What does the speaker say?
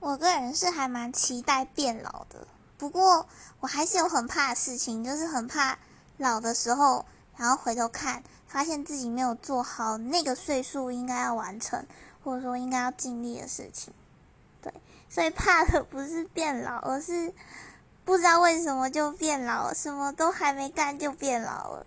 我个人是还蛮期待变老的，不过我还是有很怕的事情。就是很怕老的时候，然后回头看发现自己没有做好那个岁数应该要完成，或者说应该要尽力的事情。对，所以怕的不是变老，而是不知道为什么就变老，什么都还没干就变老了。